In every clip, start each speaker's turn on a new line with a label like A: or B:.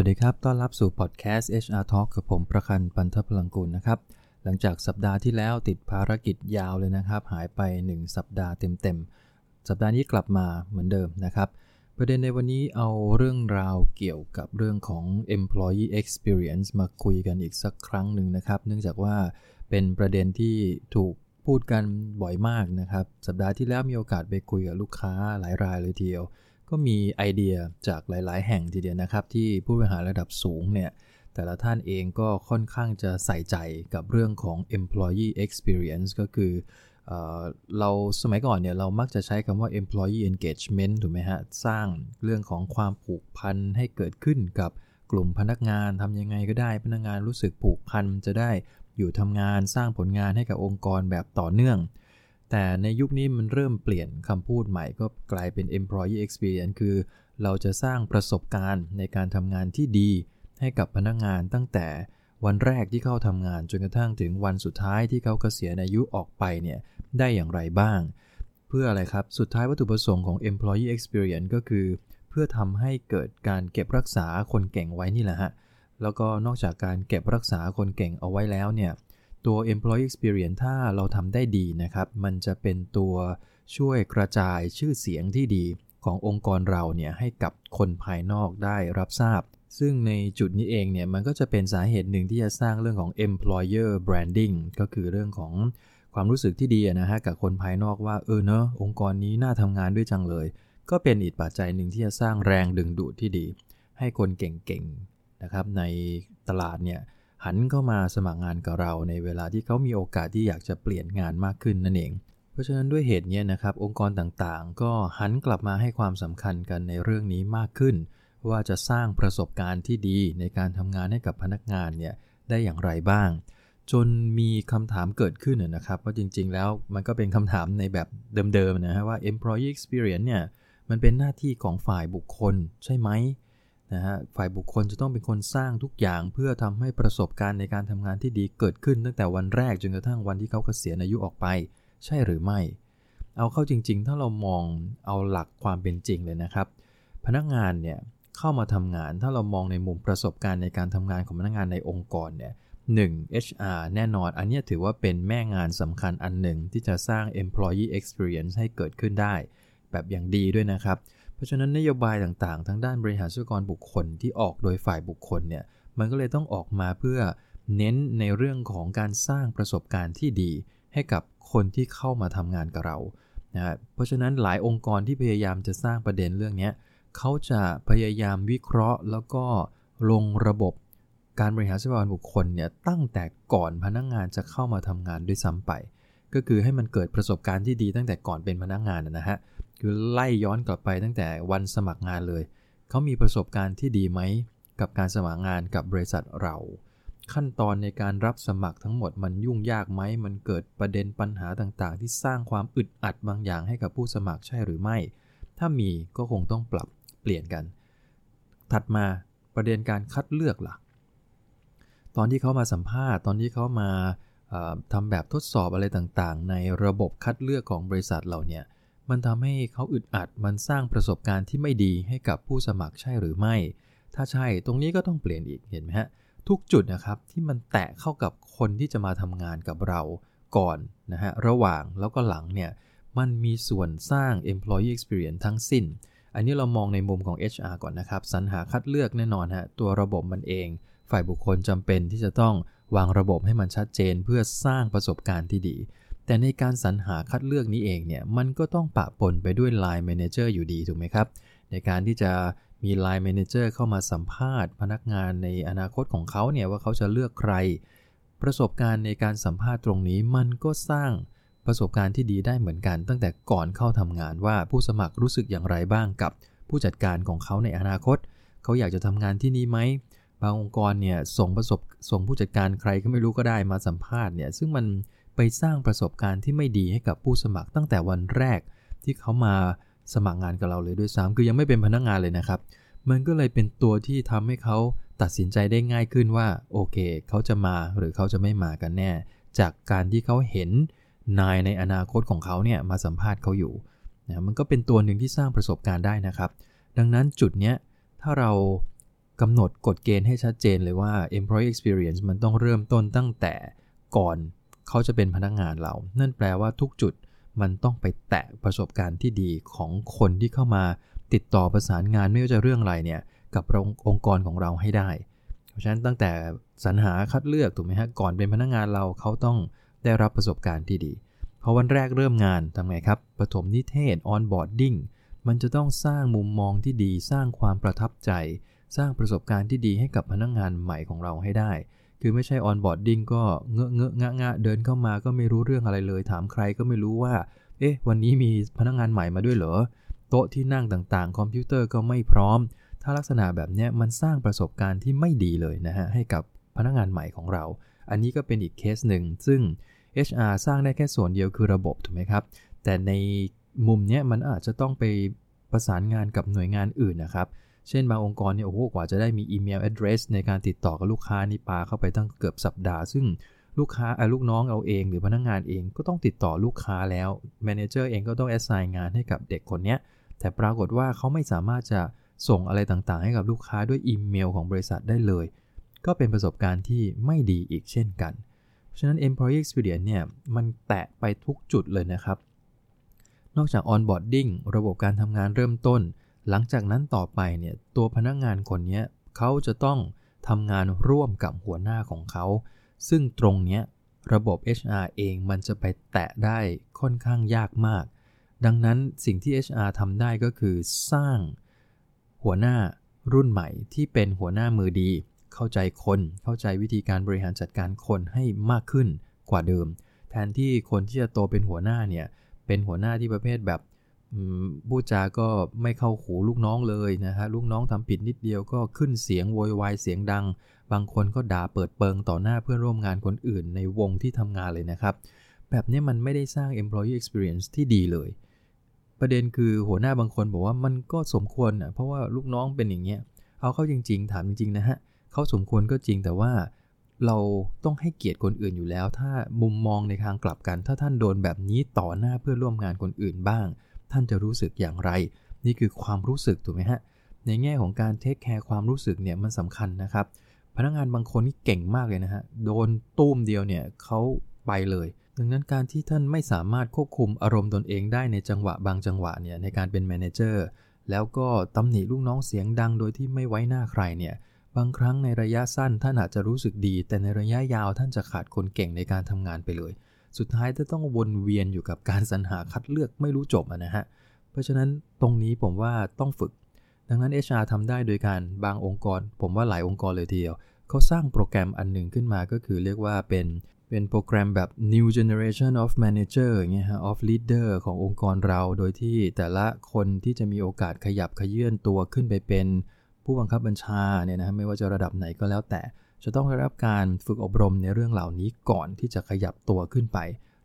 A: วัสดีครับ ต้อนรับสู่พอดแคสต์ HR Talk กับผมประคันปันทพลังกุลนะครับ หลังจากสัปดาห์ที่แล้วติดภารกิจยาวเลยนะครับ หายไป 1 สัปดาห์เต็มๆ สัปดาห์นี้กลับมาเหมือนเดิมนะครับ ประเด็นในวันนี้เอาเรื่องราวเกี่ยวกับเรื่องของ employee experience มาคุยกันอีกสักครั้งหนึ่งนะครับ เนื่องจากว่าเป็นประเด็นที่ถูกพูดกันบ่อยมากนะครับ สัปดาห์ที่แล้วมีโอกาสไปคุยกับลูกค้าหลายรายเลยทีเดียว ก็มีไอเดียจากหลาย ๆ แห่งทีเดียวนะครับ ที่ผู้บริหารระดับสูงเนี่ยแต่ละท่านเองก็ค่อนข้างจะใส่ใจกับเรื่องของ employee experience ก็คือเอเราสมัยก่อนเนี่ยเรามักจะใช้คำว่า employee engagement ถูกไหมฮะ สร้างเรื่องของความผูกพันให้เกิดขึ้นกับกลุ่มพนักงานทำยังไงก็ได้พนักงานรู้สึกผูกพันจะได้อยู่ทำงานสร้างผลงานให้กับองค์กรแบบต่อเนื่อง แต่ในยุคนี้มันเริ่มเปลี่ยนคำพูดใหม่ก็กลายเป็น employee experience คือ เราจะสร้างประสบการณ์ในการทำงานที่ดี ให้กับพนักงานตั้งแต่วันแรกที่เข้าทำงานจนกระทั่งถึงวันสุดท้ายที่เขาเกษียณอายุออกไปเนี่ยได้อย่างไรบ้าง เพื่ออะไรครับ สุดท้ายวัตถุประสงค์ของ employee experience ก็คือ เพื่อทำให้เกิดการเก็บรักษาคนเก่งไว้นี่แหละฮะแล้วก็นอกจากการเก็บรักษาคนเก่งเอาไว้แล้วเนี่ย ตัว employee experience ถ้าเราทำได้ดีนะครับ มันจะเป็นตัวช่วยกระจายชื่อเสียงที่ดีขององค์กรเราเนี่ยให้กับคนภายนอกได้รับทราบ ซึ่งในจุดนี้เองเนี่ยมันก็จะเป็นสาเหตุหนึ่งที่จะสร้างเรื่องของ employer branding ก็คือเรื่องของความรู้สึกที่ดีนะฮะกับคนภายนอกว่าเออเนอะองค์กรนี้น่าทำงานด้วยจังเลย ก็เป็นอีกปัจจัยหนึ่งที่จะสร้างแรงดึงดูดที่ดี ให้คนเก่งๆนะครับในตลาดเนี่ย หันเข้ามาสมัครงานกับเราในเวลาที่เขามีโอกาสที่อยากจะเปลี่ยนงานมากขึ้นนั่นเอง เพราะฉะนั้นด้วยเหตุนี้นะครับ องค์กรต่างๆ ก็หันกลับมาให้ความสำคัญกันในเรื่องนี้มากขึ้น ว่าจะสร้างประสบการณ์ที่ดีในการทำงานให้กับพนักงานเนี่ยได้อย่างไรบ้าง จนมีคำถามเกิดขึ้นนะครับว่าจริงๆ แล้วมันก็เป็นคำถามในแบบเดิมๆนะฮะว่า employee experience เนี่ยมันเป็นหน้าที่ของฝ่ายบุคคลใช่ไหม นะฮะฝ่ายบุคคลจะต้องเป็นคนสร้างทุกอย่างเพื่อทำให้ประสบการณ์ในการทำงานที่ดีเกิดขึ้นตั้งแต่วันแรกจนกระทั่งวันที่เขาเกษียณอายุออกไป ใช่หรือไม่ เอาเข้าจริง ๆ ถ้าเรามองเอาหลักความเป็นจริงเลยนะครับ พนักงานเนี่ยเข้ามาทำงานถ้าเรามองในมุมประสบการณ์ในการทำงานของพนักงานในองค์กรเนี่ยหนึ่ง HR แน่นอน อันนี้ถือว่าเป็นแม่งานสำคัญอันหนึ่งที่จะสร้าง employee experience ให้เกิดขึ้นได้ แบบอย่างดีด้วยนะครับ เพราะฉะนั้นนโยบายต่างๆทั้งด้านบริหารทรัพยากรบุคคลที่ออกโดยฝ่ายบุคคลเนี่ยมันก็เลยต้องออกมาเพื่อเน้นในเรื่องของการสร้างประสบการณ์ที่ดี ให้กับคนที่เข้ามาทำงานกับเรานะเพราะฉะนั้นหลายองค์กรที่พยายามจะสร้างประเด็นเรื่องนี้เขาจะพยายามวิเคราะห์ แล้วก็ลงระบบการบริหารทรัพยากรบุคคลเนี่ยตั้งแต่ก่อนพนักงงานจะเข้ามาทำงานด้วยซ้ำไป ก็คือให้มันเกิดประสบการณ์ที่ดีตั้งแต่ก่อนเป็นพนักงงานนะฮะ คือไล่ย้อนกลับไปตั้งแต่วันสมัครงานเลย เขามีประสบการณ์ที่ดีไหม กับการสมัครงานกับบริษัทเรา ขั้นตอนในการรับสมัครทั้งหมดมันยุ่งยากไหม มันเกิดประเด็นปัญหาต่างๆ ที่สร้างความอึดอัดบางอย่างให้กับผู้สมัครใช่หรือไม่ ถ้ามีก็คงต้องปรับเปลี่ยนกัน ถัดมาประเด็นการคัดเลือกละ่ะ ตอนที่เขามาสัมภาษณ์ ตอนที่เขามาทำแบบทดสอบอะไรต่างๆ ในระบบคัดเลือกของบริษัทเราเนี่ย มันทำให้เขาอึดอัด มันสร้างประสบการณ์ที่ไม่ดีให้กับผู้สมัครใช่หรือไม่ ถ้าใช่ตรงนี้ก็ต้องเปลี่ยนอีกเห็นไหมฮะ ทุกจุดนะครับที่มันแตะเข้ากับคนที่จะมาทำงานกับเราก่อนนะฮะระหว่างแล้วก็หลังเนี่ยมันมีส่วนสร้าง employee experience ทั้งสิ้น อันนี้เรามองในมุมของ HR ก่อนนะครับ สรรหาคัดเลือกแน่นอนฮะตัวระบบมันเอง ฝ่ายบุคคลจำเป็นที่จะต้องวางระบบให้มันชัดเจนเพื่อสร้างประสบการณ์ที่ดี แต่ในการสรรหาคัดเลือกนี้เองเนี่ยมันก็ต้องปะปนไปด้วย Line Manager อยู่ดีถูกไหมครับ ในการที่จะมี Line Manager เข้ามาสัมภาษณ์ พนักงานในอนาคตของเขาเนี่ยว่าเขาจะเลือกใคร ประสบการณ์ในการสัมภาษณ์ตรงนี้มันก็สร้างประสบการณ์ที่ดีได้เหมือนกัน ตั้งแต่ก่อนเข้าทำงานว่าผู้สมัครรู้สึกอย่างไรบ้างกับผู้จัดการของเขาในอนาคต เขาอยากจะทำงานที่นี่ไหมบางองค์กรเนี่ยส่งประสบส่งผู้จัดการใครก็ไม่รู้ก็ได้มาสัมภาษณ์เนี่ยซึ่งมัน ไปสร้างประสบการณ์ที่ไม่ดีให้กับผู้สมัครตั้งแต่วันแรก ที่เขามาสมัครงานกับเราเลยด้วยซ้ำคือยังไม่เป็นพนักงงานเลยนะครับ มันก็เลยเป็นตัวที่ทำให้เขาตัดสินใจได้ง่ายขึ้นว่าโอเค เขาจะมาหรือเขาจะไม่มากันแน่ จากการที่เขาเห็นนายในอนาคตของเขาเนี่ยมาสัมภาษณ์เขาอยู่นะมันก็เป็นตัวหนึ่งที่สร้างประสบการณ์ได้นะครับ ดังนั้นจุดเนี้ยถ้าเรากำหนดกฎเกณฑ์ให้ชัดเจนเลยว่า employee experience มันต้องเริ่มต้นตั้งแต่ก่อน เขาจะเป็นพนักงานเรา นั่นแปลว่าทุกจุดมันต้องไปแตะประสบการณ์ที่ดีของคนที่เข้ามาติดต่อประสานงานไม่ว่าจะเรื่องอะไรเนี่ยกับองค์กรของเราให้ได้ เพราะฉะนั้นตั้งแต่สรรหาคัดเลือกถูกไหมฮะก่อนเป็นพนักงานเราเขาต้องได้รับประสบการณ์ที่ดีพอวันแรกเริ่มงานทำไงครับปฐมนิเทศ onboarding มันจะต้องสร้างมุมมองที่ดี สร้างความประทับใจ สร้างประสบการณ์ที่ดีให้กับพนักงานใหม่ของเราให้ได้ คือไม่ใช่ onboarding ก็เงอะเงอะงะงะเดินเข้ามาก็ไม่รู้เรื่องอะไรเลย ถามใครก็ไม่รู้ว่า เอ๊ะ วันนี้มีพนักงานใหม่มาด้วยเหรอ โต๊ะที่นั่งต่างๆ คอมพิวเตอร์ก็ไม่พร้อม ถ้าลักษณะแบบนี้มันสร้างประสบการณ์ที่ไม่ดีเลยนะฮะให้กับพนักงานใหม่ของเรา อันนี้ก็เป็นอีกเคสหนึ่ง ซึ่ง HR สร้างได้แค่ส่วนเดียวคือระบบถูกไหมครับ แต่ในมุมนี้มันอาจจะต้องไปประสานงานกับหน่วยงานอื่นนะครับ เช่นบางองค์กรเนี่ยโอ้โหกว่าจะได้มีอีเมล address ในการติดต่อกับลูกค้านี่ปาเข้าไปตั้งเกือบสัปดาห์ ซึ่งลูกค้าลูกน้องเอาเอง หรือพนักงงานเองก็ต้องติดต่อลูกค้าแล้ว manager เองก็ต้อง assign งานให้กับเด็กคนนี้แต่ปรากฏว่าเขาไม่สามารถจะส่งอะไรต่างๆ ให้กับลูกค้าด้วยอีเมลของบริษัทได้เลย ก็เป็นประสบการณ์ที่ไม่ดีอีกเช่นกัน ฉะนั้น employee experience เนี่ยมันแตะไปทุกจุดเลยนะครับ นอกจาก onboarding ระบบการทำงานเริ่มต้น หลังจากนั้นต่อไปเนี่ยตัวพนักงานคนนี้เขาจะต้องทำงานร่วมกับหัวหน้าของเขา ซึ่งตรงเนี้ยระบบ HR เองมันจะไปแตะได้ค่อนข้างยากมาก ดังนั้นสิ่งที่ HR ทำได้ก็คือสร้างหัวหน้ารุ่นใหม่ที่เป็นหัวหน้ามือดี เข้าใจคน เข้าใจวิธีการบริหารจัดการคนให้มากขึ้นกว่าเดิม แทนที่คนที่จะโตเป็นหัวหน้าเนี่ยเป็นหัวหน้าที่ประเภทแบบ พูดจาก็ไม่เข้าหูลูกน้องเลยนะฮะลูกน้องทำผิดนิดเดียวก็ขึ้นเสียงโวยวายเสียงดัง บางคนก็ด่าเปิดเปิงต่อหน้าเพื่อนร่วมงานคนอื่นในวงที่ทำงานเลยนะครับ แบบนี้มันไม่ได้สร้าง employee experience ที่ดีเลย ประเด็นคือหัวหน้าบางคนบอกว่ามันก็สมควรอะเพราะว่าลูกน้องเป็นอย่างเงี้ยเอาเข้าจริง ๆ ถามจริง ๆ นะฮะเขาสมควรก็จริงแต่ว่าเราต้องให้เกียรติคนอื่นอยู่แล้ว ถ้ามุมมองในทางกลับกัน ถ้าท่านโดนแบบนี้ต่อหน้าเพื่อร่วมงานคนอื่นบ้าง ท่านจะรู้สึกอย่างไร นี่คือความรู้สึกถูกไหมฮะ ในแง่ของการเทคแคร์ความรู้สึกเนี่ยมันสำคัญนะครับ พนักงานบางคนนี่เก่งมากเลยนะฮะ โดนตุ้มเดียวเนี่ยเขาไปเลย ดังนั้นการที่ท่านไม่สามารถควบคุมอารมณ์ตนเองได้ในจังหวะบางจังหวะเนี่ยในการเป็นแมเนเจอร์แล้วก็ตำหนิลูกน้องเสียงดังโดยที่ไม่ไว้หน้าใครเนี่ยบางครั้งในระยะสั้นท่านอาจจะรู้สึกดี แต่ในระยะยาวท่านจะขาดคนเก่งในการทำงานไปเลย สุดท้ายจะต้องวนเวียนอยู่กับการสรรหาคัดเลือกไม่รู้จบนะฮะ เพราะฉะนั้นตรงนี้ผมว่าต้องฝึก ดังนั้น HR ทำได้โดยการบางองค์กร ผมว่าหลายองค์กรเลยทีเดียวเขาสร้างโปรแกรมอันหนึ่งขึ้นมาก็คือเรียกว่าเป็นเป็นโปรแกรมแบบ new generation of manager เงี้ยฮะ of leader ขององค์กรเรา โดยที่แต่ละคนที่จะมีโอกาสขยับขยื่นตัวขึ้นไปเป็นผู้บังคับบัญชาเนี่ยนะไม่ว่าจะระดับไหนก็แล้วแต่ จะต้องได้รับการฝึกอบรมในเรื่องเหล่านี้ก่อนที่จะขยับตัวขึ้นไป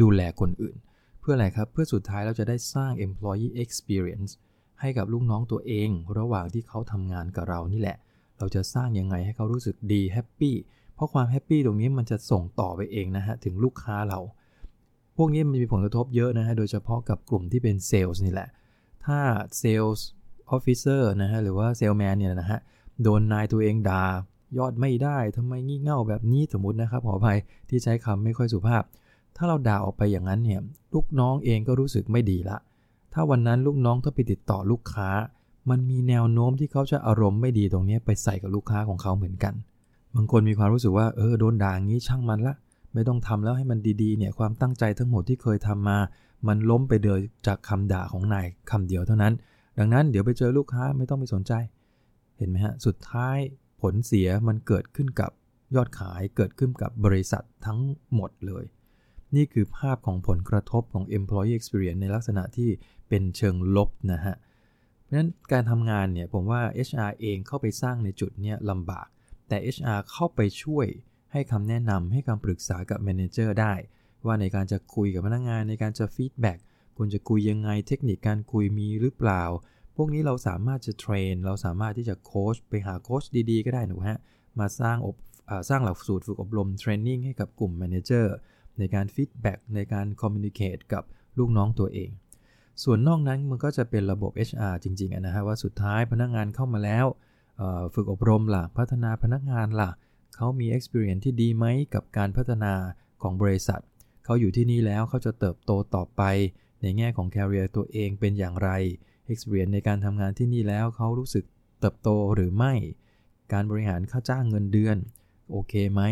A: ดูแลคนอื่น เพื่ออะไรครับ เพื่อสุดท้ายเราจะได้สร้าง employee experience ให้กับลูกน้องตัวเอง ระหว่างที่เขาทำงานกับเรานี่แหละ เราจะสร้างยังไงให้เขารู้สึกดี happy เพราะความ happy ตรงนี้มันจะส่งต่อไปเองนะฮะถึงลูกค้าเรา พวกนี้มันมีผลกระทบเยอะนะฮะโดยเฉพาะกับกลุ่มที่เป็นเซลล์นี่แหละ ถ้า sales officer นะฮะหรือว่าเซลแมนเนี่ยนะฮะโดนนายตัวเองด่า ยอดไม่ได้ทำไมงี่เง่าแบบนี้สมมตินะครับขออภัยที่ใช้คำไม่ค่อยสุภาพ ถ้าเราด่าออกไปอย่างนั้นเนี่ยลูกน้องเองก็รู้สึกไม่ดีละ ถ้าวันนั้นลูกน้องต้องไปติดต่อลูกค้า มันมีแนวโน้มที่เขาจะอารมณ์ไม่ดีตรงนี้ไปใส่กับลูกค้าของเขาเหมือนกัน บางคนมีความรู้สึกว่าเออโดนด่างี้ช่างมันละ ไม่ต้องทำแล้วให้มันดีๆเนี่ยความตั้งใจทั้งหมดที่เคยทำมา มันล้มไปเดือจากคำด่าของนายคำเดียวเท่านั้น ดังนั้นเดี๋ยวไปเจอลูกค้าไม่ต้องไปสนใจ เห็นไหมฮะสุดท้าย ผลเสียมันเกิดขึ้นกับยอดขายเกิดขึ้นกับบริษัททั้งหมดเลย นี่คือภาพของผลกระทบของ employee experience ในลักษณะที่เป็นเชิงลบนะฮะ เพราะฉะนั้นการทำงานเนี่ยผมว่า HR เองเข้าไปสร้างในจุดเนี้ลำบาก แต่ HR เข้าไปช่วยให้คำแนะนำให้คำปรึกษากับ manager ได้ ว่าในการจะคุยกับพนักงานในการจะฟีดแบ็กควรจะคุยยังไงเทคนิคการคุยมีหรือเปล่า พวกนี้เราสามารถจะ train เราสามารถที่จะโค้ชไปหาโค้ชดีๆ ก็ได้นะฮะ มาสร้างอบสร้างหลักสูตรฝึกอบรม training ให้กับกลุ่ม manager ในการ feedback ในการ communicate กับลูกน้องตัวเอง ส่วนนอกนั้นมันก็จะเป็นระบบ HR จริงๆนะฮะว่าสุดท้ายพนักงานเข้ามาแล้วฝึกอบรมล่ะพัฒนาพนักงานล่ะเขามี experience ที่ดีไหมกับการพัฒนาของบริษัท เขาอยู่ที่นี่แล้วเขาจะเติบโตต่อไป ในแง่ของ career ตัวเองเป็นอย่างไร experience ในการทำงานที่นี่แล้วเขารู้สึกเติบโตหรือไม่ การบริหารค่าจ้างเงินเดือน โอเคไหม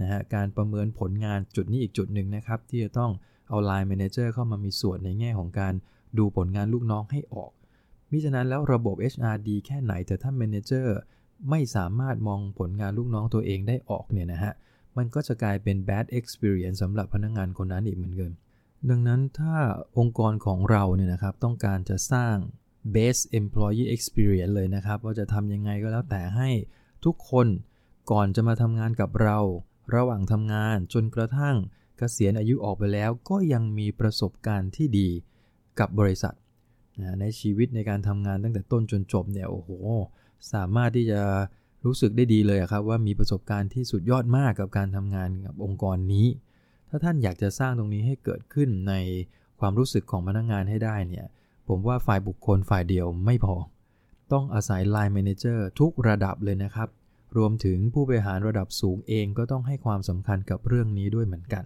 A: นะฮะการประเมินผลงานจุดนี้อีกจุดหนึ่งนะครับ ที่จะต้องเอา Line Manager เข้ามามีส่วนในแง่ของการดูผลงานลูกน้องให้ออกมิฉะนั้นแล้วระบบ HR ดีแค่ไหนแต่ถ้า Manager ไม่สามารถมองผลงานลูกน้องตัวเองได้ออกเนี่ยนะฮะมันก็จะกลายเป็น bad experience สำหรับพนักงงานคนนั้นอีกเหมือนกัน ดังนั้นถ้าองค์กรของเราเนี่ยนะครับต้องการจะสร้าง best employee experience เลยนะครับ ว่าจะทำยังไงก็แล้วแต่ให้ทุกคนก่อนจะมาทำงานกับเรา ระหว่างทำงานจนกระทั่งเกษียณอายุออกไปแล้ว ก็ยังมีประสบการณ์ที่ดีกับบริษัทนะในชีวิตในการทำงานตั้งแต่ต้นจนจบเนี่ยโอ้โห สามารถที่จะรู้สึกได้ดีเลยครับว่ามีประสบการณ์ที่สุดยอดมากกับการทำงานกับองค์กรนี้ ถ้าท่านอยากจะสร้างตรงนี้ให้เกิดขึ้นในความรู้สึกของพนักงงานให้ได้เนี่ย ผมว่าฝ่ายบุคคลฝ่ายเดียวไม่พอ ต้องอาศัย Line Manager ทุกระดับเลยนะครับ รวมถึงผู้บริหารระดับสูงเองก็ต้องให้ความสำคัญกับเรื่องนี้ด้วยเหมือนกัน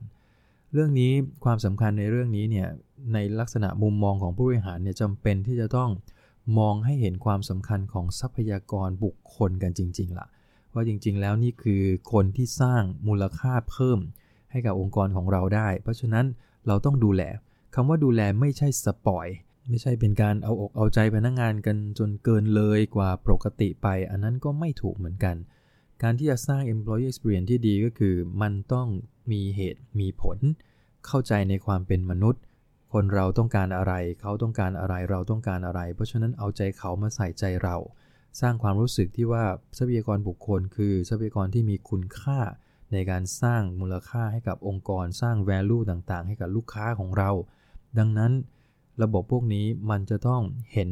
A: เรื่องนี้ความสำคัญในเรื่องนี้เนี่ยในลักษณะมุมมองของผู้บริหารเนี่ยจำเป็นที่จะต้องมองให้เห็นความสำคัญของทรัพยากรบุคคลกันจริง ๆละ่ะว่าจริง ๆ แล้วนี่คือคนที่สร้างมูลค่าเพิ่ม ให้กับองค์กรของเราได้ เพราะฉะนั้นเราต้องดูแลคำว่าดูแลไม่ใช่สปอยไม่ใช่เป็นการเอาอกเอาใจพนักงงานกันจนเกินเลยกว่าปกติไป อันนั้นก็ไม่ถูกเหมือนกัน การที่จะสร้าง employee experience ที่ดีก็คือ มันต้องมีเหตุมีผล เข้าใจในความเป็นมนุษย์ คนเราต้องการอะไร เขาต้องการอะไรเราต้องการอะไร เพราะฉะนั้นเอาใจเขามาใส่ใจเรา สร้างความรู้สึกที่ว่าทรัพยากรบุคคลคือทรัพยากรที่มีคุณค่า ในการสร้างมูลค่าให้กับองค์กรสร้าง value ต่างๆ ให้กับลูกค้าของเรา ดังนั้นระบบพวกนี้มันจะต้องเห็น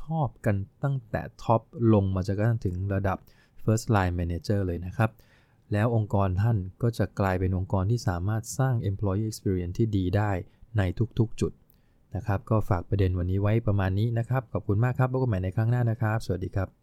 A: ชอบกันตั้งแต่ท็อปลงมาจนกระทั่งถึงระดับ first line manager เลยนะครับ แล้วองค์กรท่านก็จะกลายเป็นองค์กรที่สามารถสร้าง employee experience ที่ดีได้ในทุกๆจุดนะครับ ก็ฝากประเด็นวันนี้ไว้ประมาณนี้นะครับ ขอบคุณมากครับพบกันใหม่ในครั้งหน้านะครับ สวัสดีครับ